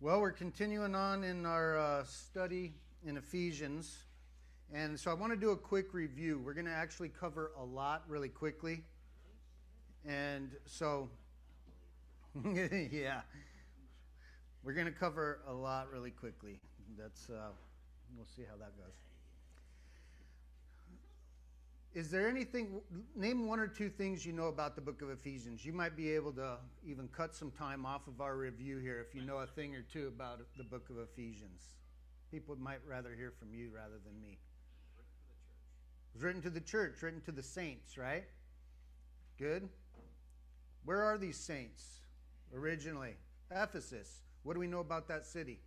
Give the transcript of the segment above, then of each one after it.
Well, we're continuing on in our uh, study in Ephesians. And so I want to do a quick review. We're going to actually cover a lot really quickly. And so, yeah, we're going to cover a lot really quickly. That's, uh, we'll see how that goes. Is there anything, name one or two things you know about the book of Ephesians? You might be able to even cut some time off of our review here if you know a thing or two about the book of Ephesians. People might rather hear from you rather than me. Written to the church. It was written to the church, written to the saints, right? Good. Where are these saints originally? Ephesus. What do we know about that city?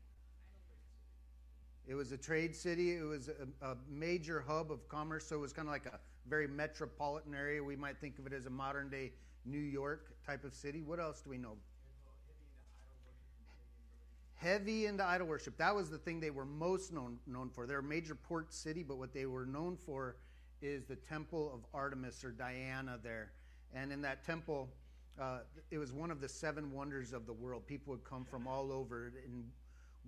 It was a trade city. It was a, a major hub of commerce. So it was kind of like a very metropolitan area. We might think of it as a modern day New York type of city. What else do we know? Heavy into idol worship. That was the thing they were most known, known for. They're a major port city, but what they were known for is the temple of Artemis or Diana there. And in that temple, uh, it was one of the seven wonders of the world. People would come from all over. And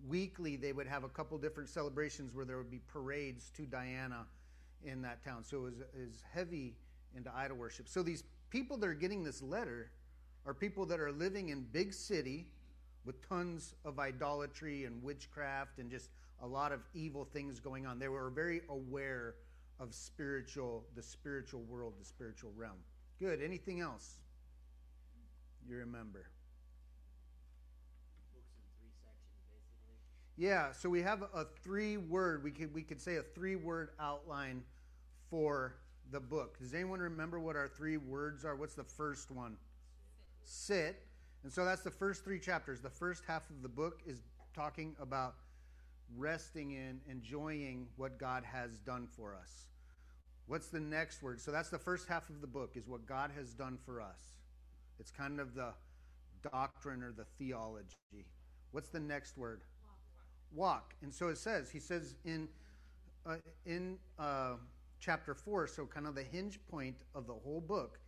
weekly, they would have a couple different celebrations where there would be parades to Diana in that town. So it was, it was heavy into idol worship. So these people that are getting this letter are people that are living in big city with tons of idolatry and witchcraft and just a lot of evil things going on. They were very aware of spiritual, the spiritual world, the spiritual realm. Good. Anything else you remember? Yeah, so we have a three word, we could, we could say a three word outline for the book. Does anyone remember what our three words are? What's the first one? Sit. Sit. And so that's the first three chapters. The first half of the book is talking about resting in, enjoying what God has done for us. What's the next word? So that's the first half of the book, is what God has done for us. It's kind of the doctrine or the theology. What's the next word? Walk. And so it says, he says in, uh, in uh, chapter 4, so kind of the hinge point of the whole book.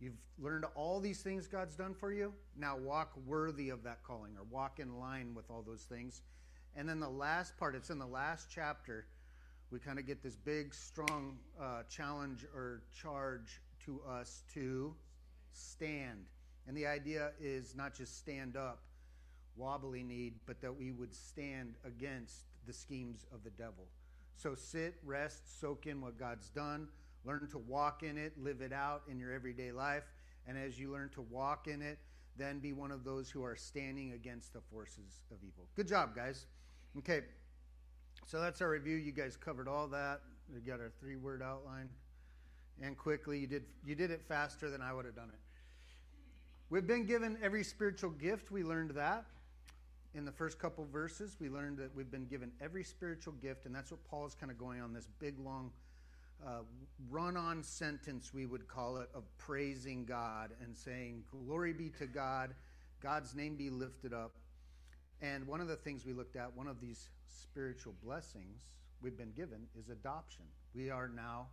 You've learned all these things God's done for you. Now walk worthy of that calling or walk in line with all those things. And then the last part, it's in the last chapter, we kind of get this big, strong uh, challenge or charge to us to stand. And the idea is not just stand up, wobbly kneed, but that we would stand against the schemes of the devil. So sit, rest, soak in what God's done, learn to walk in it, live it out in your everyday life. And as you learn to walk in it, then be one of those who are standing against the forces of evil. Good job, guys. Okay, so that's our review. You guys covered all that. We got our three word outline. And quickly, you did, you did it faster than I would have done it. We've been given every spiritual gift. We learned that in the first couple verses, we learned that we've been given every spiritual gift, and that's what Paul is kind of going on this big, long uh, run on sentence, we would call it, of praising God and saying, Glory be to God, God's name be lifted up. And one of the things we looked at, one of these spiritual blessings we've been given, is adoption. We are now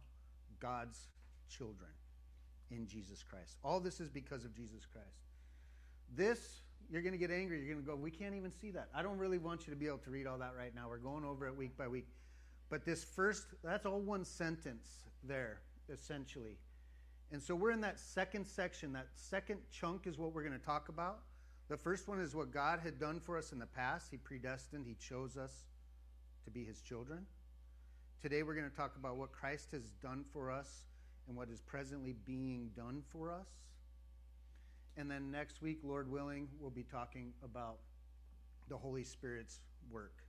God's children in Jesus Christ. All this is because of Jesus Christ. This you're going to get angry. You're going to go, we can't even see that. I don't really want you to be able to read all that right now. We're going over it week by week. But this first, that's all one sentence there, essentially. And so we're in that second section. That second chunk is what we're going to talk about. The first one is what God had done for us in the past. He predestined, He chose us to be His children. Today we're going to talk about what Christ has done for us and what is presently being done for us. And then next week, Lord willing, we'll be talking about the Holy Spirit's work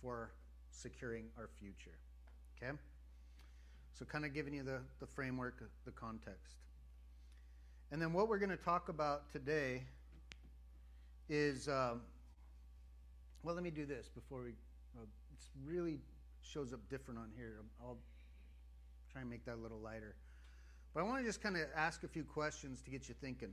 for securing our future. Okay? So, kind of giving you the, the framework, the context. And then what we're going to talk about today is uh, well, let me do this before we. Uh, it really shows up different on here. I'll try and make that a little lighter. But I want to just kind of ask a few questions to get you thinking.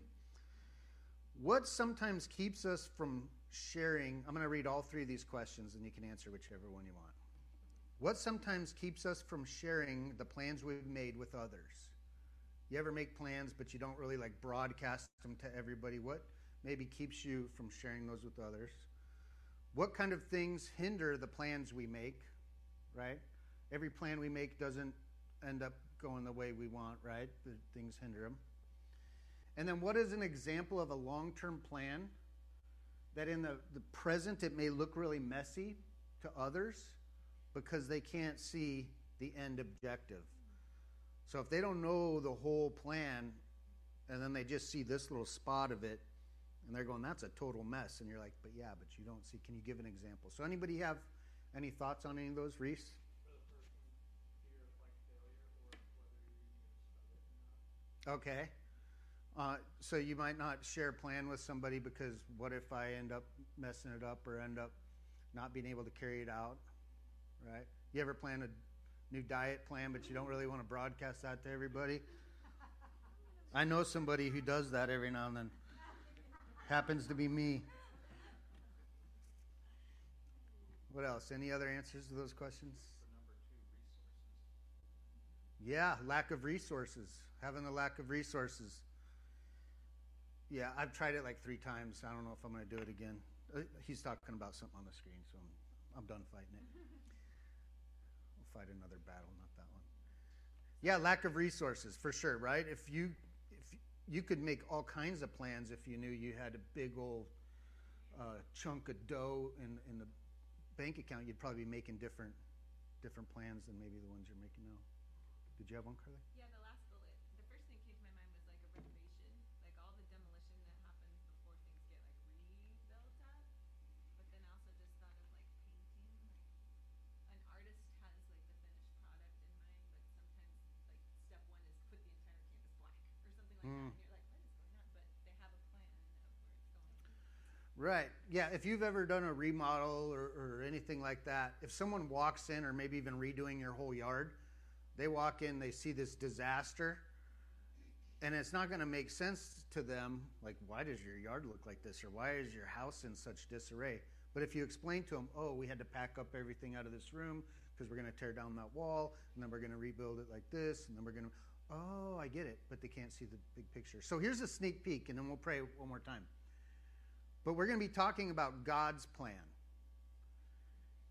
What sometimes keeps us from sharing? I'm going to read all three of these questions and you can answer whichever one you want. What sometimes keeps us from sharing the plans we've made with others? You ever make plans but you don't really like broadcast them to everybody? What maybe keeps you from sharing those with others? what kind of things hinder the plans we make, right? Every plan we make doesn't end up going the way we want, right? The things hinder them. And then, what is an example of a long term plan that in the, the present it may look really messy to others because they can't see the end objective? So, if they don't know the whole plan and then they just see this little spot of it and they're going, that's a total mess. And you're like, but yeah, but you don't see. Can you give an example? So, anybody have any thoughts on any of those, Reese? Okay. Uh, so you might not share a plan with somebody because what if I end up messing it up or end up not being able to carry it out, right? You ever plan a new diet plan, but you don't really want to broadcast that to everybody? I know somebody who does that every now and then. Happens to be me. What else? Any other answers to those questions? Yeah, lack of resources. Having a lack of resources. Yeah, I've tried it like three times. I don't know if I'm going to do it again. Uh, he's talking about something on the screen, so I'm, I'm done fighting it. We'll fight another battle, not that one. Yeah, lack of resources for sure, right? If you if you could make all kinds of plans if you knew you had a big old uh, chunk of dough in in the bank account, you'd probably be making different different plans than maybe the ones you're making now. Did you have one, Carly? Right. Yeah. If you've ever done a remodel or, or, anything like that, if someone walks in or maybe even redoing your whole yard, they walk in, they see this disaster, and it's not going to make sense to them. Like, why does your yard look like this? Or why is your house in such disarray? But if you explain to them, oh, we had to pack up everything out of this room because we're going to tear down that wall, and then we're going to rebuild it like this, and then we're going to, oh, I get it. But they can't see the big picture. So here's a sneak peek, and then we'll pray one more time. But we're going to be talking about God's plan.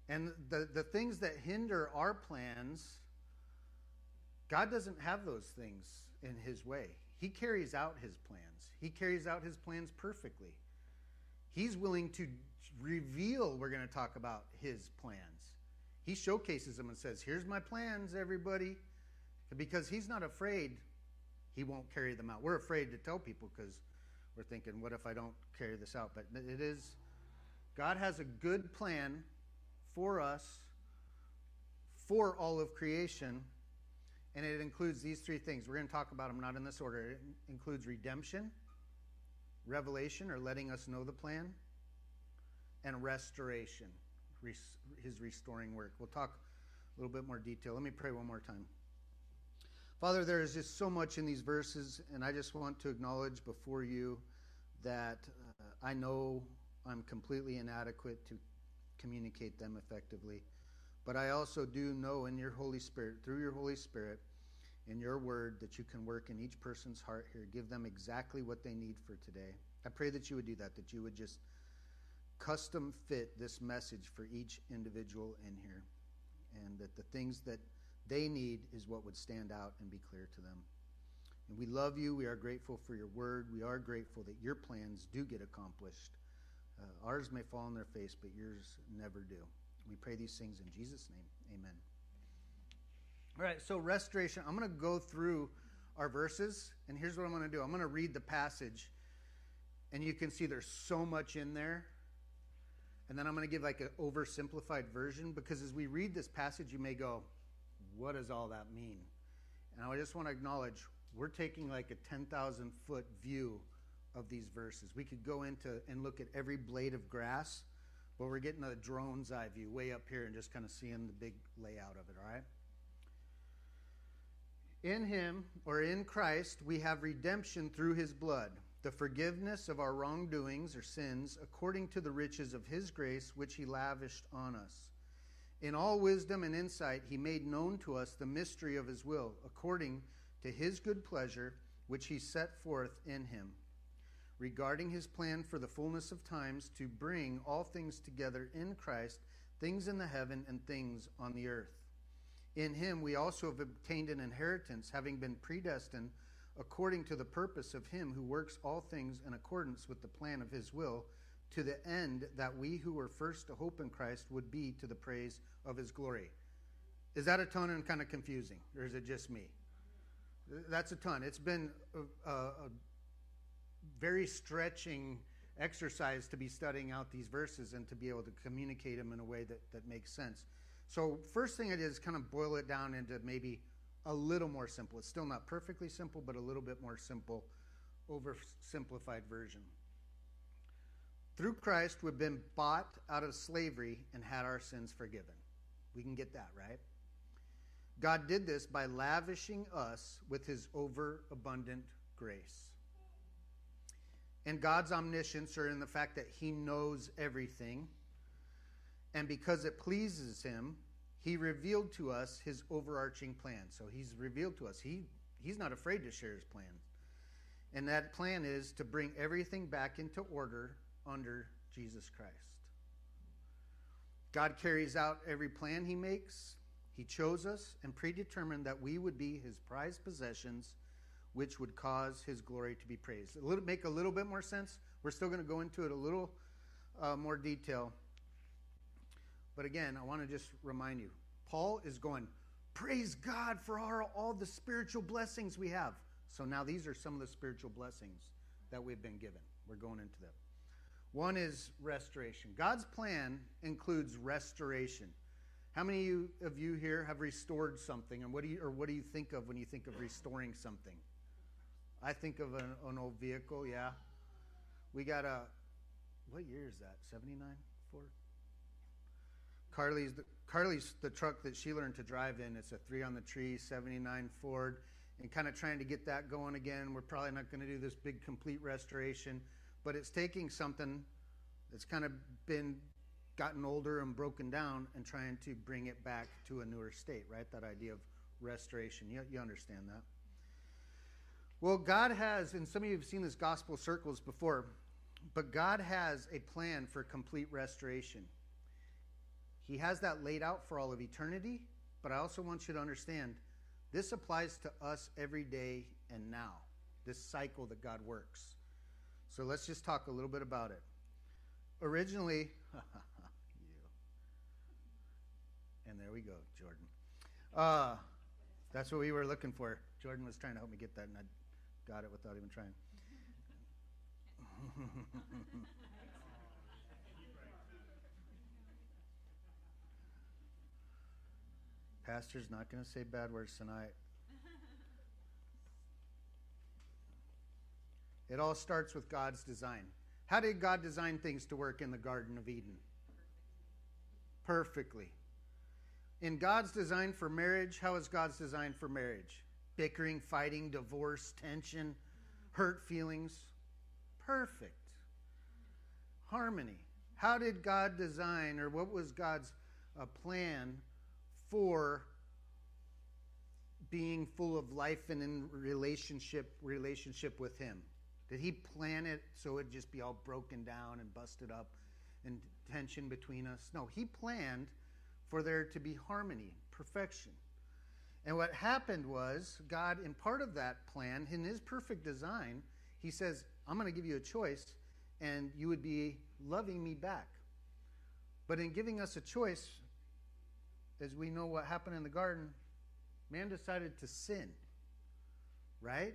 And the, the things that hinder our plans, God doesn't have those things in His way. He carries out His plans, He carries out His plans perfectly. He's willing to reveal, we're going to talk about His plans. He showcases them and says, Here's my plans, everybody. Because He's not afraid He won't carry them out. We're afraid to tell people because we're thinking, what if I don't carry this out? But it is, God has a good plan for us, for all of creation, and it includes these three things. We're going to talk about them not in this order. It includes redemption, revelation, or letting us know the plan, and restoration, his restoring work. We'll talk a little bit more detail. Let me pray one more time. Father, there is just so much in these verses, and I just want to acknowledge before you that uh, I know I'm completely inadequate to communicate them effectively. But I also do know in your Holy Spirit, through your Holy Spirit, in your word, that you can work in each person's heart here. Give them exactly what they need for today. I pray that you would do that, that you would just custom fit this message for each individual in here, and that the things that they need is what would stand out and be clear to them. And we love you. We are grateful for your word. We are grateful that your plans do get accomplished. Uh, ours may fall on their face, but yours never do. We pray these things in Jesus' name. Amen. All right, so restoration. I'm going to go through our verses, and here's what I'm going to do I'm going to read the passage, and you can see there's so much in there. And then I'm going to give like an oversimplified version because as we read this passage, you may go, what does all that mean? And I just want to acknowledge we're taking like a 10,000 foot view of these verses. We could go into and look at every blade of grass, but we're getting a drone's eye view way up here and just kind of seeing the big layout of it, all right? In him, or in Christ, we have redemption through his blood, the forgiveness of our wrongdoings or sins, according to the riches of his grace, which he lavished on us. In all wisdom and insight, he made known to us the mystery of his will, according to his good pleasure, which he set forth in him, regarding his plan for the fullness of times to bring all things together in Christ, things in the heaven and things on the earth. In him we also have obtained an inheritance, having been predestined according to the purpose of him who works all things in accordance with the plan of his will, to the end that we who were first to hope in Christ would be to the praise of his glory. Is that a ton and kind of confusing, or is it just me? That's a ton. It's been a, a, very stretching exercise to be studying out these verses and to be able to communicate them in a way that, that makes sense. So, first thing I did is kind of boil it down into maybe a little more simple. It's still not perfectly simple, but a little bit more simple, oversimplified version. Through Christ, we've been bought out of slavery and had our sins forgiven. We can get that, right? God did this by lavishing us with his overabundant grace. And God's omniscience are in the fact that he knows everything. And because it pleases him, he revealed to us his overarching plan. So he's revealed to us. He, he's not afraid to share his plan. And that plan is to bring everything back into order under Jesus Christ. God carries out every plan he makes. He chose us and predetermined that we would be his prized possessions, which would cause his glory to be praised. A little, make a little bit more sense. We're still going to go into it a little uh, more detail. But again, I want to just remind you Paul is going, Praise God for all, all the spiritual blessings we have. So now these are some of the spiritual blessings that we've been given. We're going into them. One is restoration. God's plan includes restoration. How many of you, here have restored something, and what do you or what do you think of when you think of restoring something? I think of an, an old vehicle. Yeah, we got a. What year is that? Seventy nine Ford. Carly's the, Carly's the truck that she learned to drive in. It's a three on the tree seventy nine Ford, and kind of trying to get that going again. We're probably not going to do this big complete restoration but it's taking something that's kind of been gotten older and broken down and trying to bring it back to a newer state, right? That idea of restoration. You, you understand that. Well, God has, and some of you have seen this gospel circles before, but God has a plan for complete restoration. He has that laid out for all of eternity, but I also want you to understand this applies to us every day and now, this cycle that God works. So let's just talk a little bit about it. Originally, and there we go, Jordan. Uh, that's what we were looking for. Jordan was trying to help me get that, and I got it without even trying. Pastor's not going to say bad words tonight. It all starts with God's design. How did God design things to work in the Garden of Eden? Perfectly. In God's design for marriage, how is God's design for marriage? Bickering, fighting, divorce, tension, hurt feelings. Perfect. Harmony. How did God design, or what was God's uh, plan for being full of life and in relationship relationship with Him? Did he plan it so it'd just be all broken down and busted up and tension between us? No, he planned for there to be harmony, perfection. And what happened was, God, in part of that plan, in his perfect design, he says, I'm going to give you a choice, and you would be loving me back. But in giving us a choice, as we know what happened in the garden, man decided to sin. Right?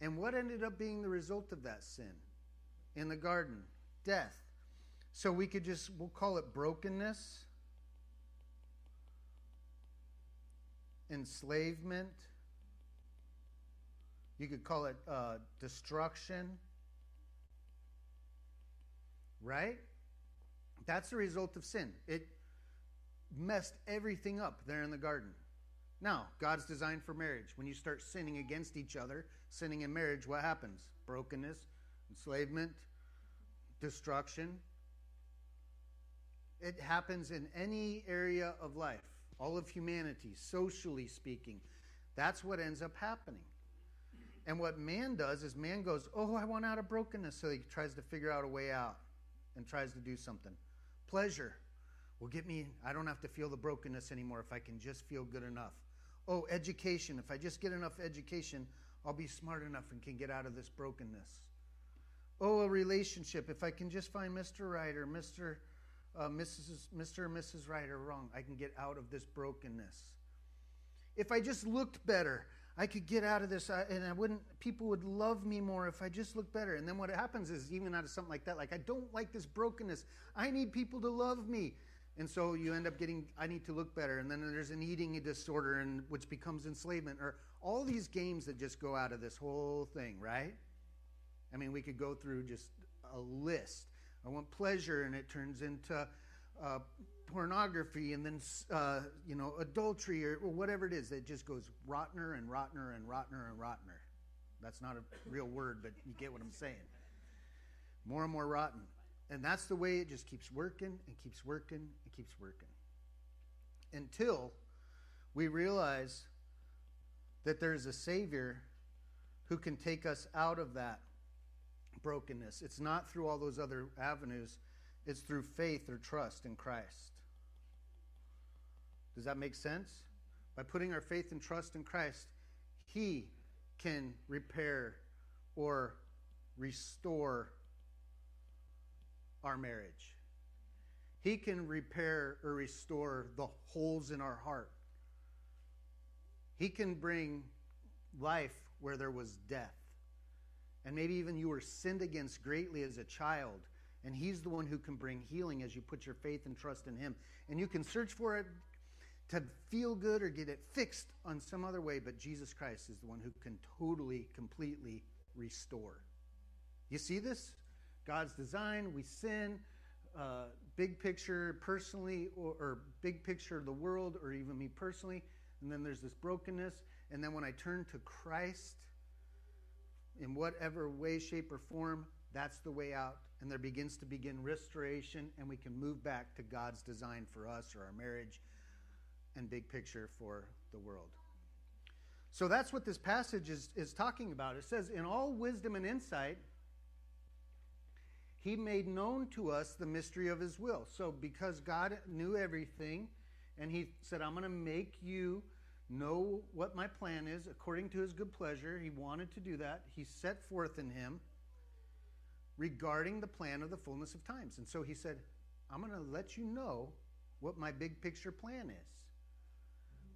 And what ended up being the result of that sin in the garden? Death. So we could just, we'll call it brokenness, enslavement. You could call it uh, destruction. Right? That's the result of sin. It messed everything up there in the garden. Now, God's design for marriage. When you start sinning against each other, sinning in marriage, what happens? Brokenness, enslavement, destruction. It happens in any area of life, all of humanity, socially speaking. That's what ends up happening. And what man does is man goes, Oh, I want out of brokenness. So he tries to figure out a way out and tries to do something. Pleasure will get me, I don't have to feel the brokenness anymore if I can just feel good enough. Oh, education. If I just get enough education, I'll be smart enough and can get out of this brokenness. Oh, a relationship. If I can just find Mr. Right or Mr. Uh, Mrs. Mr. or Mrs. Right or wrong, I can get out of this brokenness. If I just looked better, I could get out of this, and I wouldn't. People would love me more if I just looked better. And then what happens is, even out of something like that, like I don't like this brokenness. I need people to love me, and so you end up getting. I need to look better, and then there's an eating disorder, and which becomes enslavement, or all these games that just go out of this whole thing, right? I mean, we could go through just a list. I want pleasure, and it turns into uh, pornography, and then uh, you know adultery, or, or, whatever it is. It just goes rottener and rottener and rottener and rottener. That's not a real word, but you get what I'm saying. More and more rotten, and that's the way it just keeps working and keeps working and keeps working until we realize that there's a Savior who can take us out of that brokenness. It's not through all those other avenues, it's through faith or trust in Christ. Does that make sense? By putting our faith and trust in Christ, He can repair or restore our marriage. He can repair or restore the holes in our heart. He can bring life where there was death. And maybe even you were sinned against greatly as a child. And He's the one who can bring healing as you put your faith and trust in Him. And you can search for it to feel good or get it fixed on some other way, but Jesus Christ is the one who can totally, completely restore. You see this? God's design, we sin, uh, big picture personally, or, or big picture of the world, or even me personally. And then there's this brokenness. And then when I turn to Christ, in whatever way, shape, or form, that's the way out. And there begins to begin restoration, and we can move back to God's design for us or our marriage and big picture for the world. So that's what this passage is, is talking about. It says, In all wisdom and insight, he made known to us the mystery of his will. So, because God knew everything, and he said, I'm going to make you know what my plan is according to his good pleasure. He wanted to do that. He set forth in him regarding the plan of the fullness of times. And so he said, I'm going to let you know what my big picture plan is.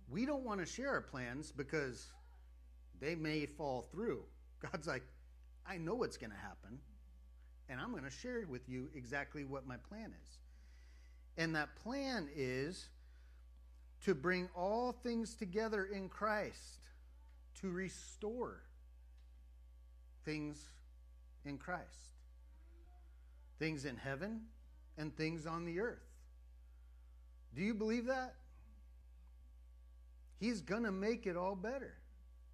We don't want to share our plans because they may fall through. God's like, I know what's going to happen, and I'm going to share with you exactly what my plan is. And that plan is to bring all things together in Christ, to restore things in Christ, things in heaven and things on the earth. Do you believe that? He's going to make it all better.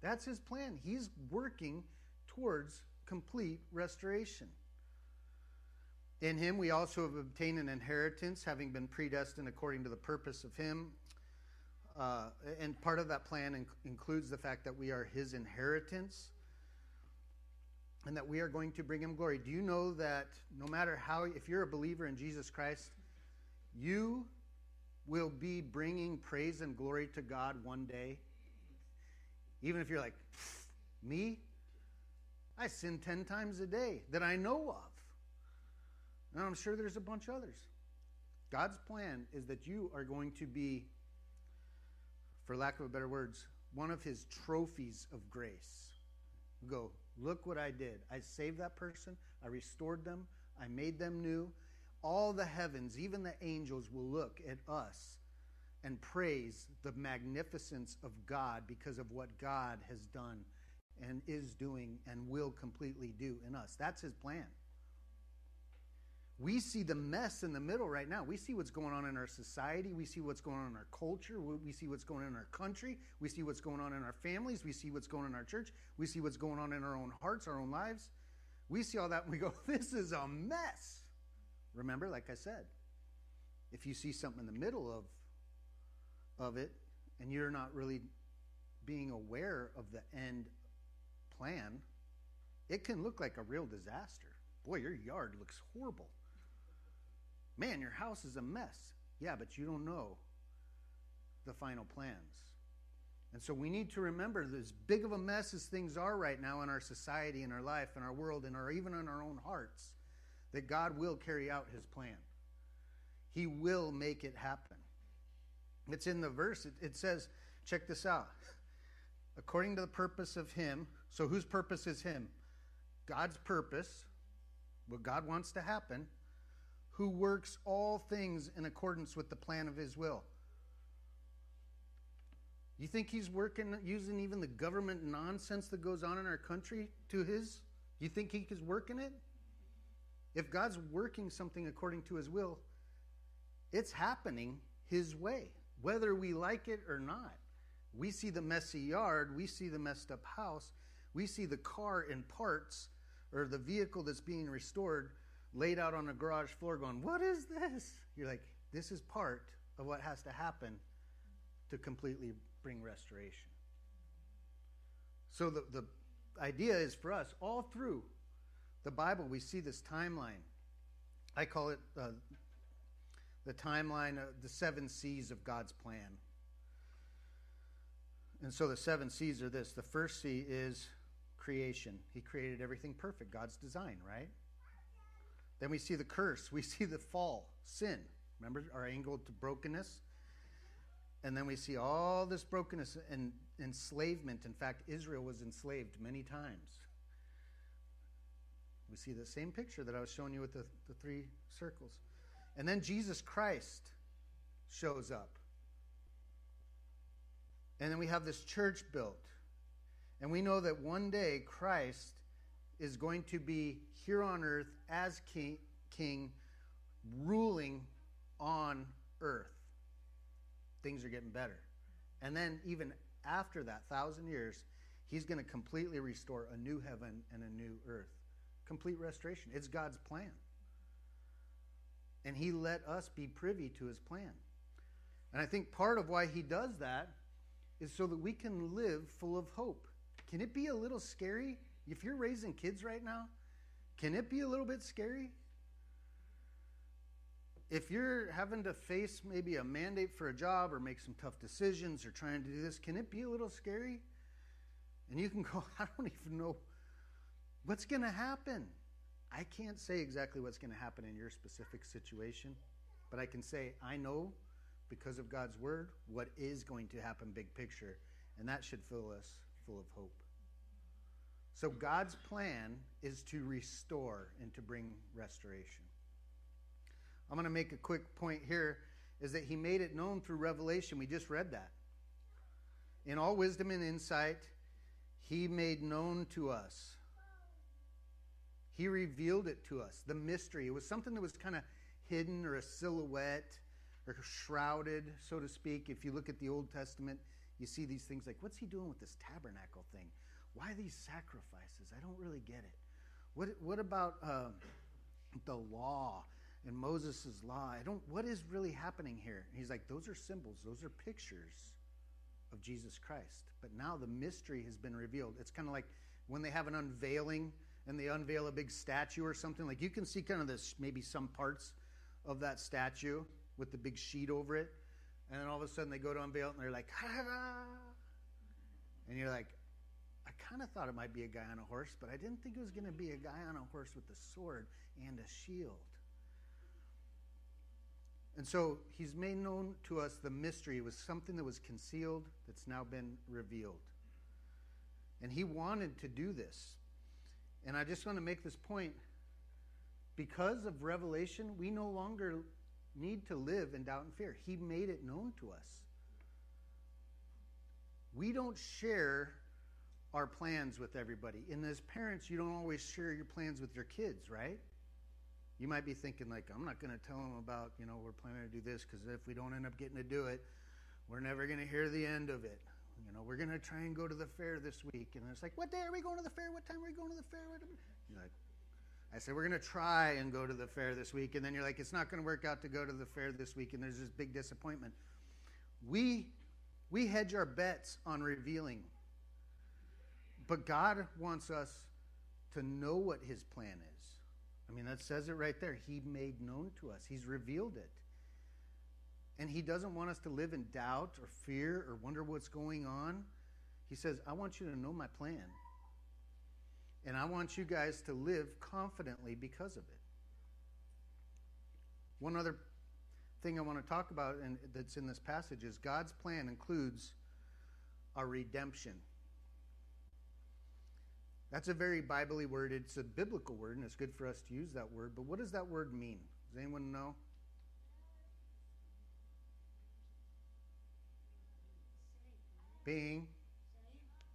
That's his plan. He's working towards complete restoration. In him, we also have obtained an inheritance, having been predestined according to the purpose of him uh, and part of that plan inc- includes the fact that we are his inheritance and that we are going to bring him glory. Do you know that no matter how, if you're a believer in Jesus Christ, you will be bringing praise and glory to God one day? Even if you're like, me? I sin 10 times a day that I know of. And I'm sure there's a bunch of others. God's plan is that you are going to be for lack of better words, one of his trophies of grace. Go, look what I did. I saved that person, I restored them, I made them new. All the heavens, even the angels, will look at us and praise the magnificence of God because of what God has done and is doing and will completely do in us. That's his plan. We see the mess in the middle right now. We see what's going on in our society. We see what's going on in our culture. We see what's going on in our country. We see what's going on in our families. We see what's going on in our church. We see what's going on in our own hearts, our own lives. We see all that and we go, this is a mess. Remember, like I said, if you see something in the middle of, of it and you're not really being aware of the end plan. It can look like a real disaster. Boy, your yard looks horrible. Man, your house is a mess. Yeah, but you don't know the final plans. And so we need to remember that as big of a mess as things are right now in our society, in our life, in our world, and our, even in our own hearts, that God will carry out his plan. He will make it happen. It's in the verse. It, it says, check this out. According to the purpose of him, so whose purpose is him? God's purpose, what God wants to happen, who works all things in accordance with the plan of his will. You think he's working using even the government nonsense that goes on in our country to his? You think he is working it? If God's working something according to his will, it's happening his way, whether we like it or not. We see the messy yard, we see the messed up house, we see the car in parts or the vehicle that's being restored laid out on a garage floor going, What is this? You're like, This is part of what has to happen to completely bring restoration. So the, the idea is for us, all through the Bible, we see this timeline. I call it uh, the timeline of the seven C's of God's plan. And so the seven C's are this the first C is creation. He created everything perfect, God's design, right? Then we see the curse, we see the fall, sin. Remember our angle to brokenness? And then we see all this brokenness and enslavement. In fact, Israel was enslaved many times. We see the same picture that I was showing you with the, the three circles. And then Jesus Christ shows up. And then we have this church built. And we know that one day Christ is going to be here on earth as king, king ruling on earth things are getting better. And then, even after that thousand years, he's going to completely restore a new heaven and a new earth. Complete restoration. It's God's plan. And he let us be privy to his plan. And I think part of why he does that is so that we can live full of hope. Can it be a little scary? If you're raising kids right now, can it be a little bit scary? if you're having to face maybe a mandate for a job or make some tough decisions or trying to do this, can it be a little scary? And you can go, I don't even know what's going to happen. I can't say exactly what's going to happen in your specific situation, but I can say, I know because of God's word what is going to happen, big picture, and that should fill us full of hope. So, God's plan is to restore and to bring restoration. I'm going to make a quick point here is that he made it known through revelation. We just read that. In all wisdom and insight, he made known to us. He revealed it to us, the mystery. It was something that was kind of hidden or a silhouette or shrouded, so to speak. If you look at the Old Testament, you see these things like, what's he doing with this tabernacle thing? Why these sacrifices? I don't really get it. What, what about uh, the law? and Moses' law. I don't what is really happening here? And he's like, those are symbols, those are pictures of Jesus Christ. But now the mystery has been revealed. It's kind of like when they have an unveiling and they unveil a big statue or something, like you can see kind of this maybe some parts of that statue with the big sheet over it. And then all of a sudden they go to unveil it and they're like, ha! And you're like, kind of thought it might be a guy on a horse, but I didn't think it was going to be a guy on a horse with a sword and a shield. And so he's made known to us the mystery. It was something that was concealed that's now been revealed. And he wanted to do this. And I just want to make this point. Because of revelation, we no longer need to live in doubt and fear. He made it known to us. We don't share our plans with everybody. And as parents, you don't always share your plans with your kids, right? you might be thinking like i'm not going to tell them about you know we're planning to do this because if we don't end up getting to do it we're never going to hear the end of it. You know we're going to try and go to the fair this week. And it's like what day are we going to the fair? What time are we going to the fair? You're like i said we're going to try and go to the fair this week. And then you're like it's not going to work out to go to the fair this week and there's this big disappointment. We we hedge our bets on revealing But God wants us to know what his plan is. I mean, that says it right there. He made known to us, he's revealed it. And he doesn't want us to live in doubt or fear or wonder what's going on. He says, I want you to know my plan. And I want you guys to live confidently because of it. One other thing I want to talk about and that's in this passage is God's plan includes our redemption. That's a very biblically word. It's a biblical word, and it's good for us to use that word. But what does that word mean? Does anyone know? Being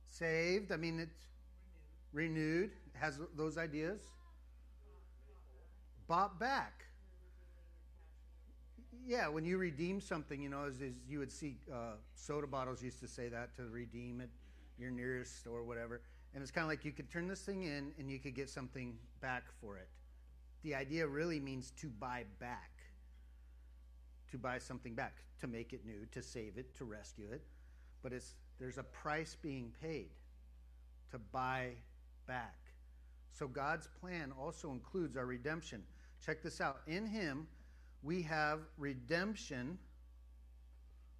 saved. I mean, it's renewed. It Has those ideas. Bought back. Yeah, when you redeem something, you know, as, as you would see uh, soda bottles used to say that to redeem it, your nearest store, whatever. And it's kind of like you could turn this thing in and you could get something back for it. The idea really means to buy back, to buy something back, to make it new, to save it, to rescue it. But it's there's a price being paid to buy back. So God's plan also includes our redemption. Check this out. In Him, we have redemption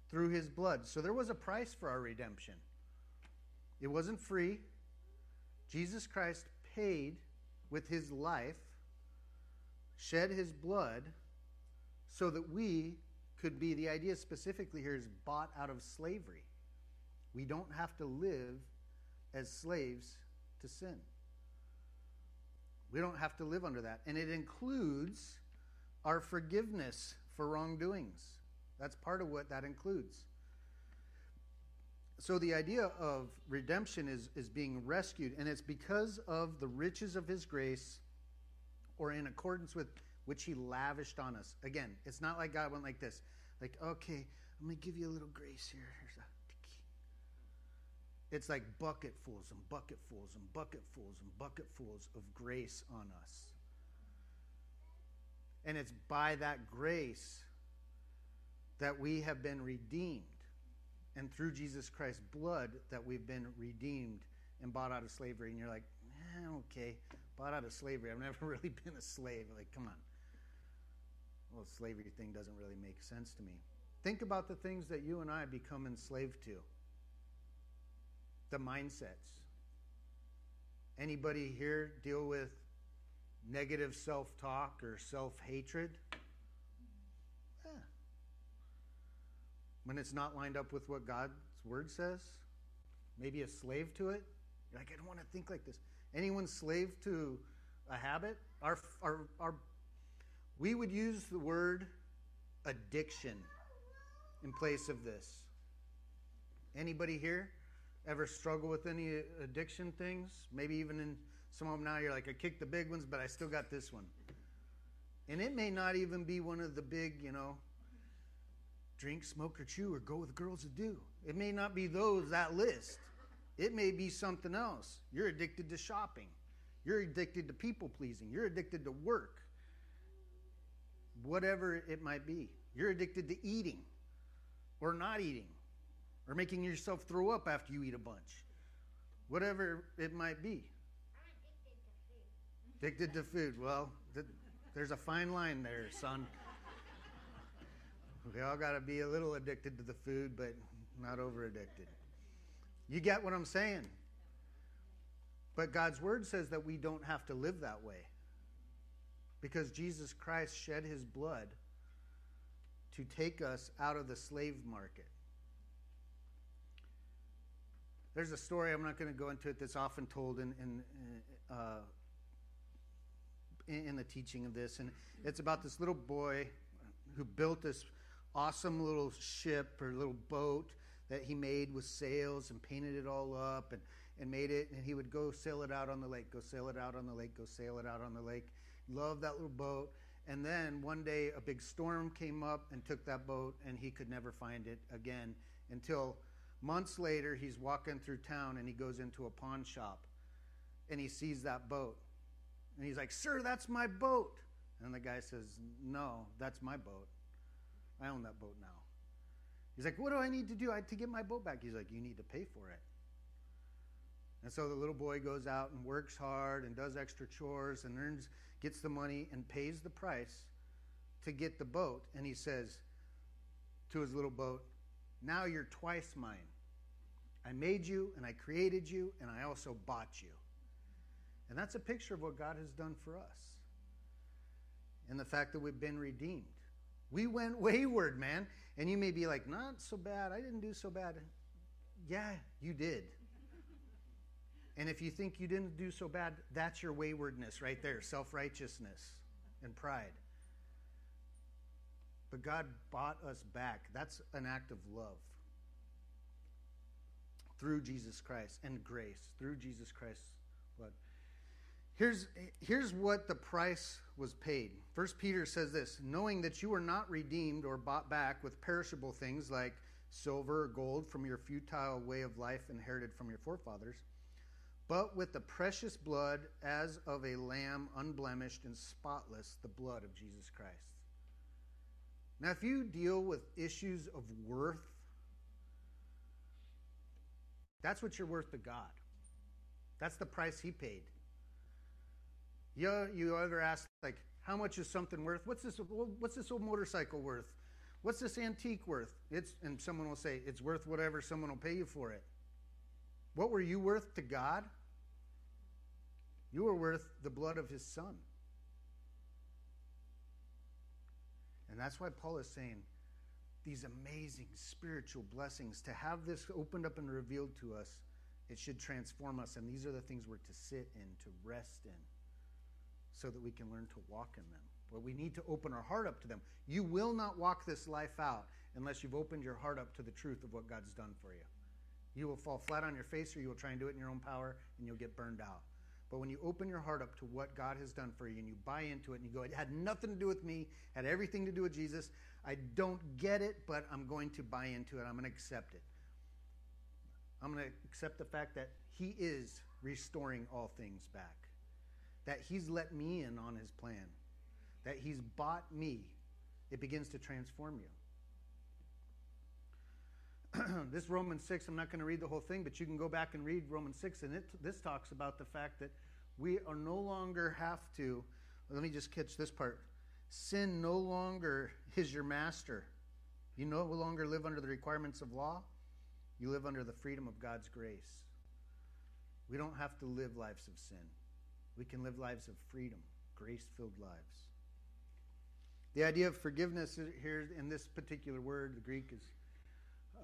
through His blood. So there was a price for our redemption. It wasn't free. Jesus Christ paid with His life, shed His blood, so that we could be, the idea specifically here is bought out of slavery. We don't have to live as slaves to sin. We don't have to live under that. And it includes our forgiveness for wrongdoings. That's part of what that includes. So the idea of redemption is, is being rescued, and it's because of the riches of his grace or in accordance with which he lavished on us. Again, it's not like God went like this, like, okay, I'm going to give you a little grace here. It's like bucketfuls and bucketfuls and bucketfuls and bucketfuls of grace on us. And it's by that grace that we have been redeemed. And through Jesus Christ's blood that we've been redeemed and bought out of slavery. And you're like, eh, okay, bought out of slavery. I've never really been a slave. Like, come on. Well, slavery thing doesn't really make sense to me. Think about the things that you and I become enslaved to the mindsets. Anybody here deal with negative self talk or self hatred? When it's not lined up with what God's word says, maybe a slave to it. You're like, I don't want to think like this. Anyone slave to a habit? Our, our, our, we would use the word addiction in place of this. Anybody here? ever struggle with any addiction things? Maybe even in some of them now, you're like, I kicked the big ones, but I still got this one. And it may not even be one of the big, you know, drink, smoke, or chew, or go with girls to do. It may not be those, that list. It may be something else. You're addicted to shopping. You're addicted to people pleasing. You're addicted to work. Whatever it might be. You're addicted to eating or not eating or making yourself throw up after you eat a bunch. Whatever it might be. Addicted to food. Well, th- there's a fine line there, son. We all got to be a little addicted to the food, but not over addicted. You get what I'm saying? But God's word says that we don't have to live that way. Because Jesus Christ shed his blood to take us out of the slave market. There's a story, I'm not going to go into it, that's often told in, in, uh, in, in the teaching of this. And it's about this little boy who built this awesome little ship or little boat that he made with sails and painted it all up and, and made it. And he would go sail it out on the lake, go sail it out on the lake, go sail it out on the lake. Loved that little boat. And then one day a big storm came up and took that boat, and he could never find it again until Months later, he's walking through town and he goes into a pawn shop and he sees that boat. And he's like, Sir, that's my boat. And the guy says, No, that's my boat. I own that boat now. He's like, What do I need to do to get my boat back? He's like, You need to pay for it. And so the little boy goes out and works hard and does extra chores and earns, gets the money and pays the price to get the boat. And he says to his little boat, Now you're twice mine. I made you and I created you and I also bought you. And that's a picture of what God has done for us and the fact that we've been redeemed. We went wayward, man. And you may be like, Not so bad. I didn't do so bad. Yeah, you did. And if you think you didn't do so bad, that's your waywardness right there self righteousness and pride. But God bought us back. That's an act of love through Jesus Christ and grace through Jesus Christ's blood. Here's, here's what the price was paid. First Peter says this knowing that you were not redeemed or bought back with perishable things like silver or gold from your futile way of life inherited from your forefathers, but with the precious blood as of a lamb unblemished and spotless, the blood of Jesus Christ. Now, if you deal with issues of worth, that's what you're worth to God. That's the price He paid. You, you ever ask, like, how much is something worth? What's this, what's this old motorcycle worth? What's this antique worth? It's, and someone will say, it's worth whatever someone will pay you for it. What were you worth to God? You were worth the blood of his son. And that's why Paul is saying these amazing spiritual blessings, to have this opened up and revealed to us, it should transform us. And these are the things we're to sit in, to rest in, so that we can learn to walk in them. But we need to open our heart up to them. You will not walk this life out unless you've opened your heart up to the truth of what God's done for you. You will fall flat on your face or you will try and do it in your own power and you'll get burned out. But when you open your heart up to what God has done for you and you buy into it and you go, it had nothing to do with me, had everything to do with Jesus. I don't get it, but I'm going to buy into it. I'm going to accept it. I'm going to accept the fact that He is restoring all things back, that He's let me in on His plan, that He's bought me. It begins to transform you. this Romans 6, I'm not going to read the whole thing, but you can go back and read Romans 6, and it, this talks about the fact that we are no longer have to. Let me just catch this part. Sin no longer is your master. You no longer live under the requirements of law, you live under the freedom of God's grace. We don't have to live lives of sin, we can live lives of freedom, grace filled lives. The idea of forgiveness here in this particular word, the Greek is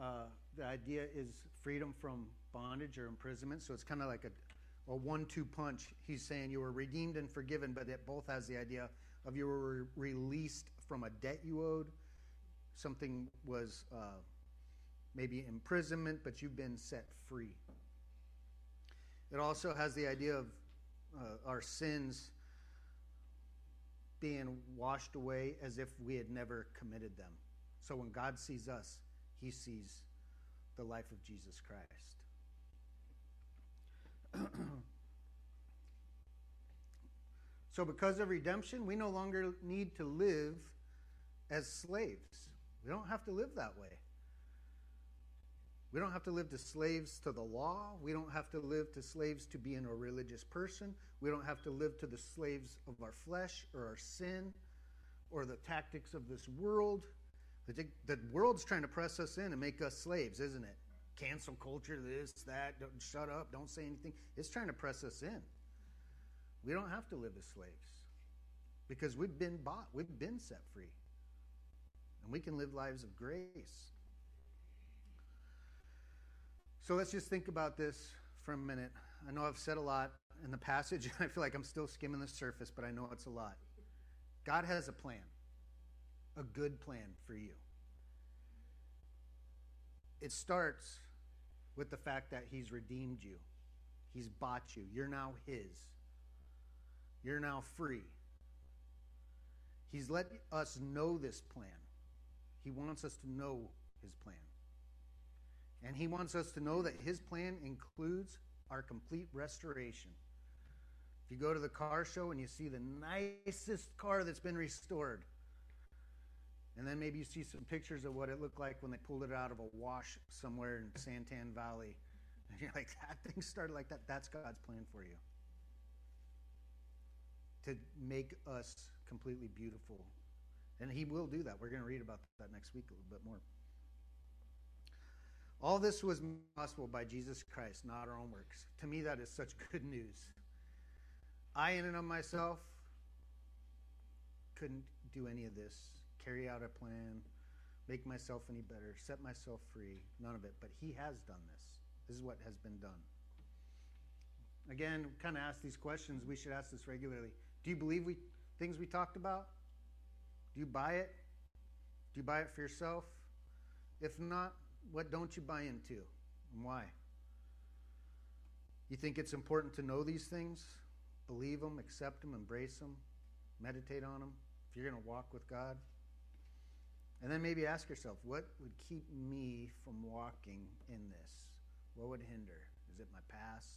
uh, the idea is freedom from bondage or imprisonment. So it's kind of like a, a one two punch. He's saying you were redeemed and forgiven, but it both has the idea of you were released from a debt you owed. Something was uh, maybe imprisonment, but you've been set free. It also has the idea of uh, our sins being washed away as if we had never committed them. So when God sees us, he sees the life of Jesus Christ. so, because of redemption, we no longer need to live as slaves. We don't have to live that way. We don't have to live to slaves to the law. We don't have to live to slaves to being a religious person. We don't have to live to the slaves of our flesh or our sin or the tactics of this world. The, the world's trying to press us in and make us slaves, isn't it? Cancel culture, this, that, don't shut up, don't say anything. It's trying to press us in. We don't have to live as slaves because we've been bought, we've been set free. And we can live lives of grace. So let's just think about this for a minute. I know I've said a lot in the passage, and I feel like I'm still skimming the surface, but I know it's a lot. God has a plan a good plan for you. It starts with the fact that He's redeemed you, He's bought you. You're now His, you're now free. He's let us know this plan. He wants us to know His plan. And He wants us to know that His plan includes our complete restoration. If you go to the car show and you see the nicest car that's been restored, and then maybe you see some pictures of what it looked like when they pulled it out of a wash somewhere in San Tan Valley And you're like, that thing started like that. That's God's plan for you. To make us completely beautiful. And He will do that. We're going to read about that next week a little bit more. All this was possible by Jesus Christ, not our own works. To me, that is such good news. I, in and of myself, couldn't do any of this, carry out a plan, make myself any better, set myself free. None of it. But He has done this. This is what has been done. Again, kind of ask these questions. We should ask this regularly. Do you believe we things we talked about? Do you buy it? Do you buy it for yourself? If not, what don't you buy into and why? You think it's important to know these things, believe them, accept them, embrace them, meditate on them if you're going to walk with God? And then maybe ask yourself, what would keep me from walking in this? What would hinder? Is it my past?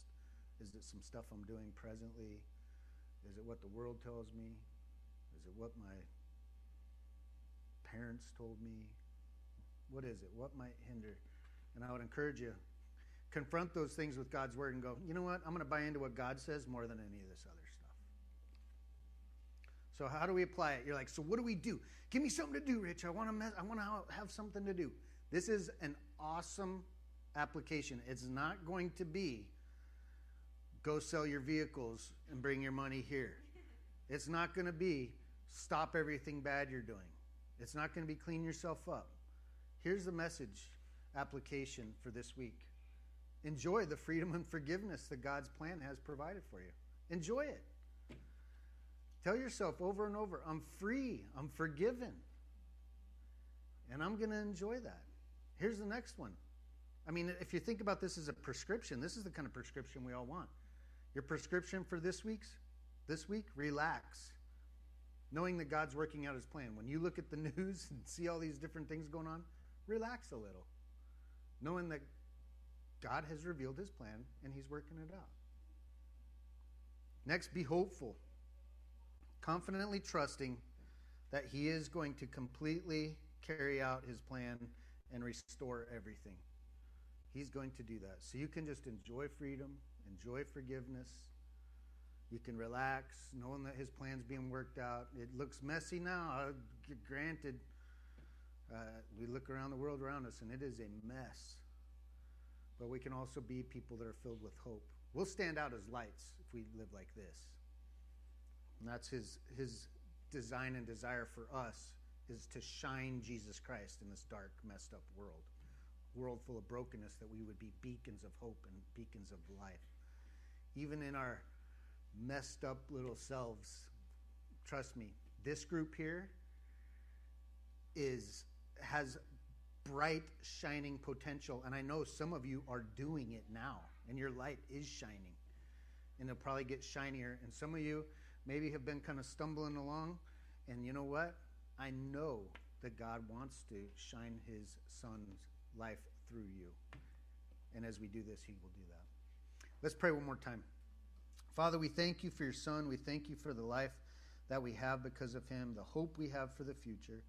Is it some stuff I'm doing presently? Is it what the world tells me? Is it what my parents told me? What is it? What might hinder? And I would encourage you confront those things with God's word and go, you know what? I'm going to buy into what God says more than any of this other stuff. So how do we apply it? You're like, so what do we do? Give me something to do, Rich. I want to mess, I want to have something to do. This is an awesome application. It's not going to be go sell your vehicles and bring your money here. It's not going to be stop everything bad you're doing. It's not going to be clean yourself up. Here's the message application for this week enjoy the freedom and forgiveness that God's plan has provided for you. Enjoy it. Tell yourself over and over I'm free, I'm forgiven, and I'm going to enjoy that. Here's the next one. I mean, if you think about this as a prescription, this is the kind of prescription we all want. Your prescription for this week's this week, relax knowing that God's working out his plan. When you look at the news and see all these different things going on, relax a little, knowing that God has revealed his plan and he's working it out. Next, be hopeful, confidently trusting that he is going to completely carry out his plan and restore everything. He's going to do that. So you can just enjoy freedom, enjoy forgiveness. You can relax, knowing that his plan's being worked out. It looks messy now, uh, granted. Uh, we look around the world around us and it is a mess. But we can also be people that are filled with hope. We'll stand out as lights if we live like this. And that's his, his design and desire for us is to shine Jesus Christ in this dark, messed up world. World full of brokenness, that we would be beacons of hope and beacons of life. Even in our messed up little selves, trust me, this group here is has bright shining potential and i know some of you are doing it now and your light is shining and it'll probably get shinier. And some of you maybe have been kind of stumbling along and you know what? I know that god wants to shine his son's life through you and as we do this he will do that. Let's pray one more time. Father we thank you for your son. We thank you for the life that we have because of him the hope we have for the future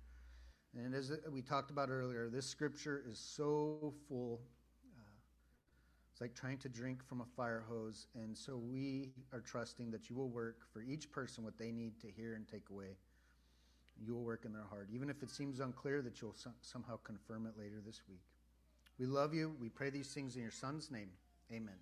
and as we talked about earlier, this scripture is so full. Uh, it's like trying to drink from a fire hose. And so we are trusting that you will work for each person what they need to hear and take away. You will work in their heart, even if it seems unclear that you'll somehow confirm it later this week. We love you. We pray these things in your Son's name. Amen.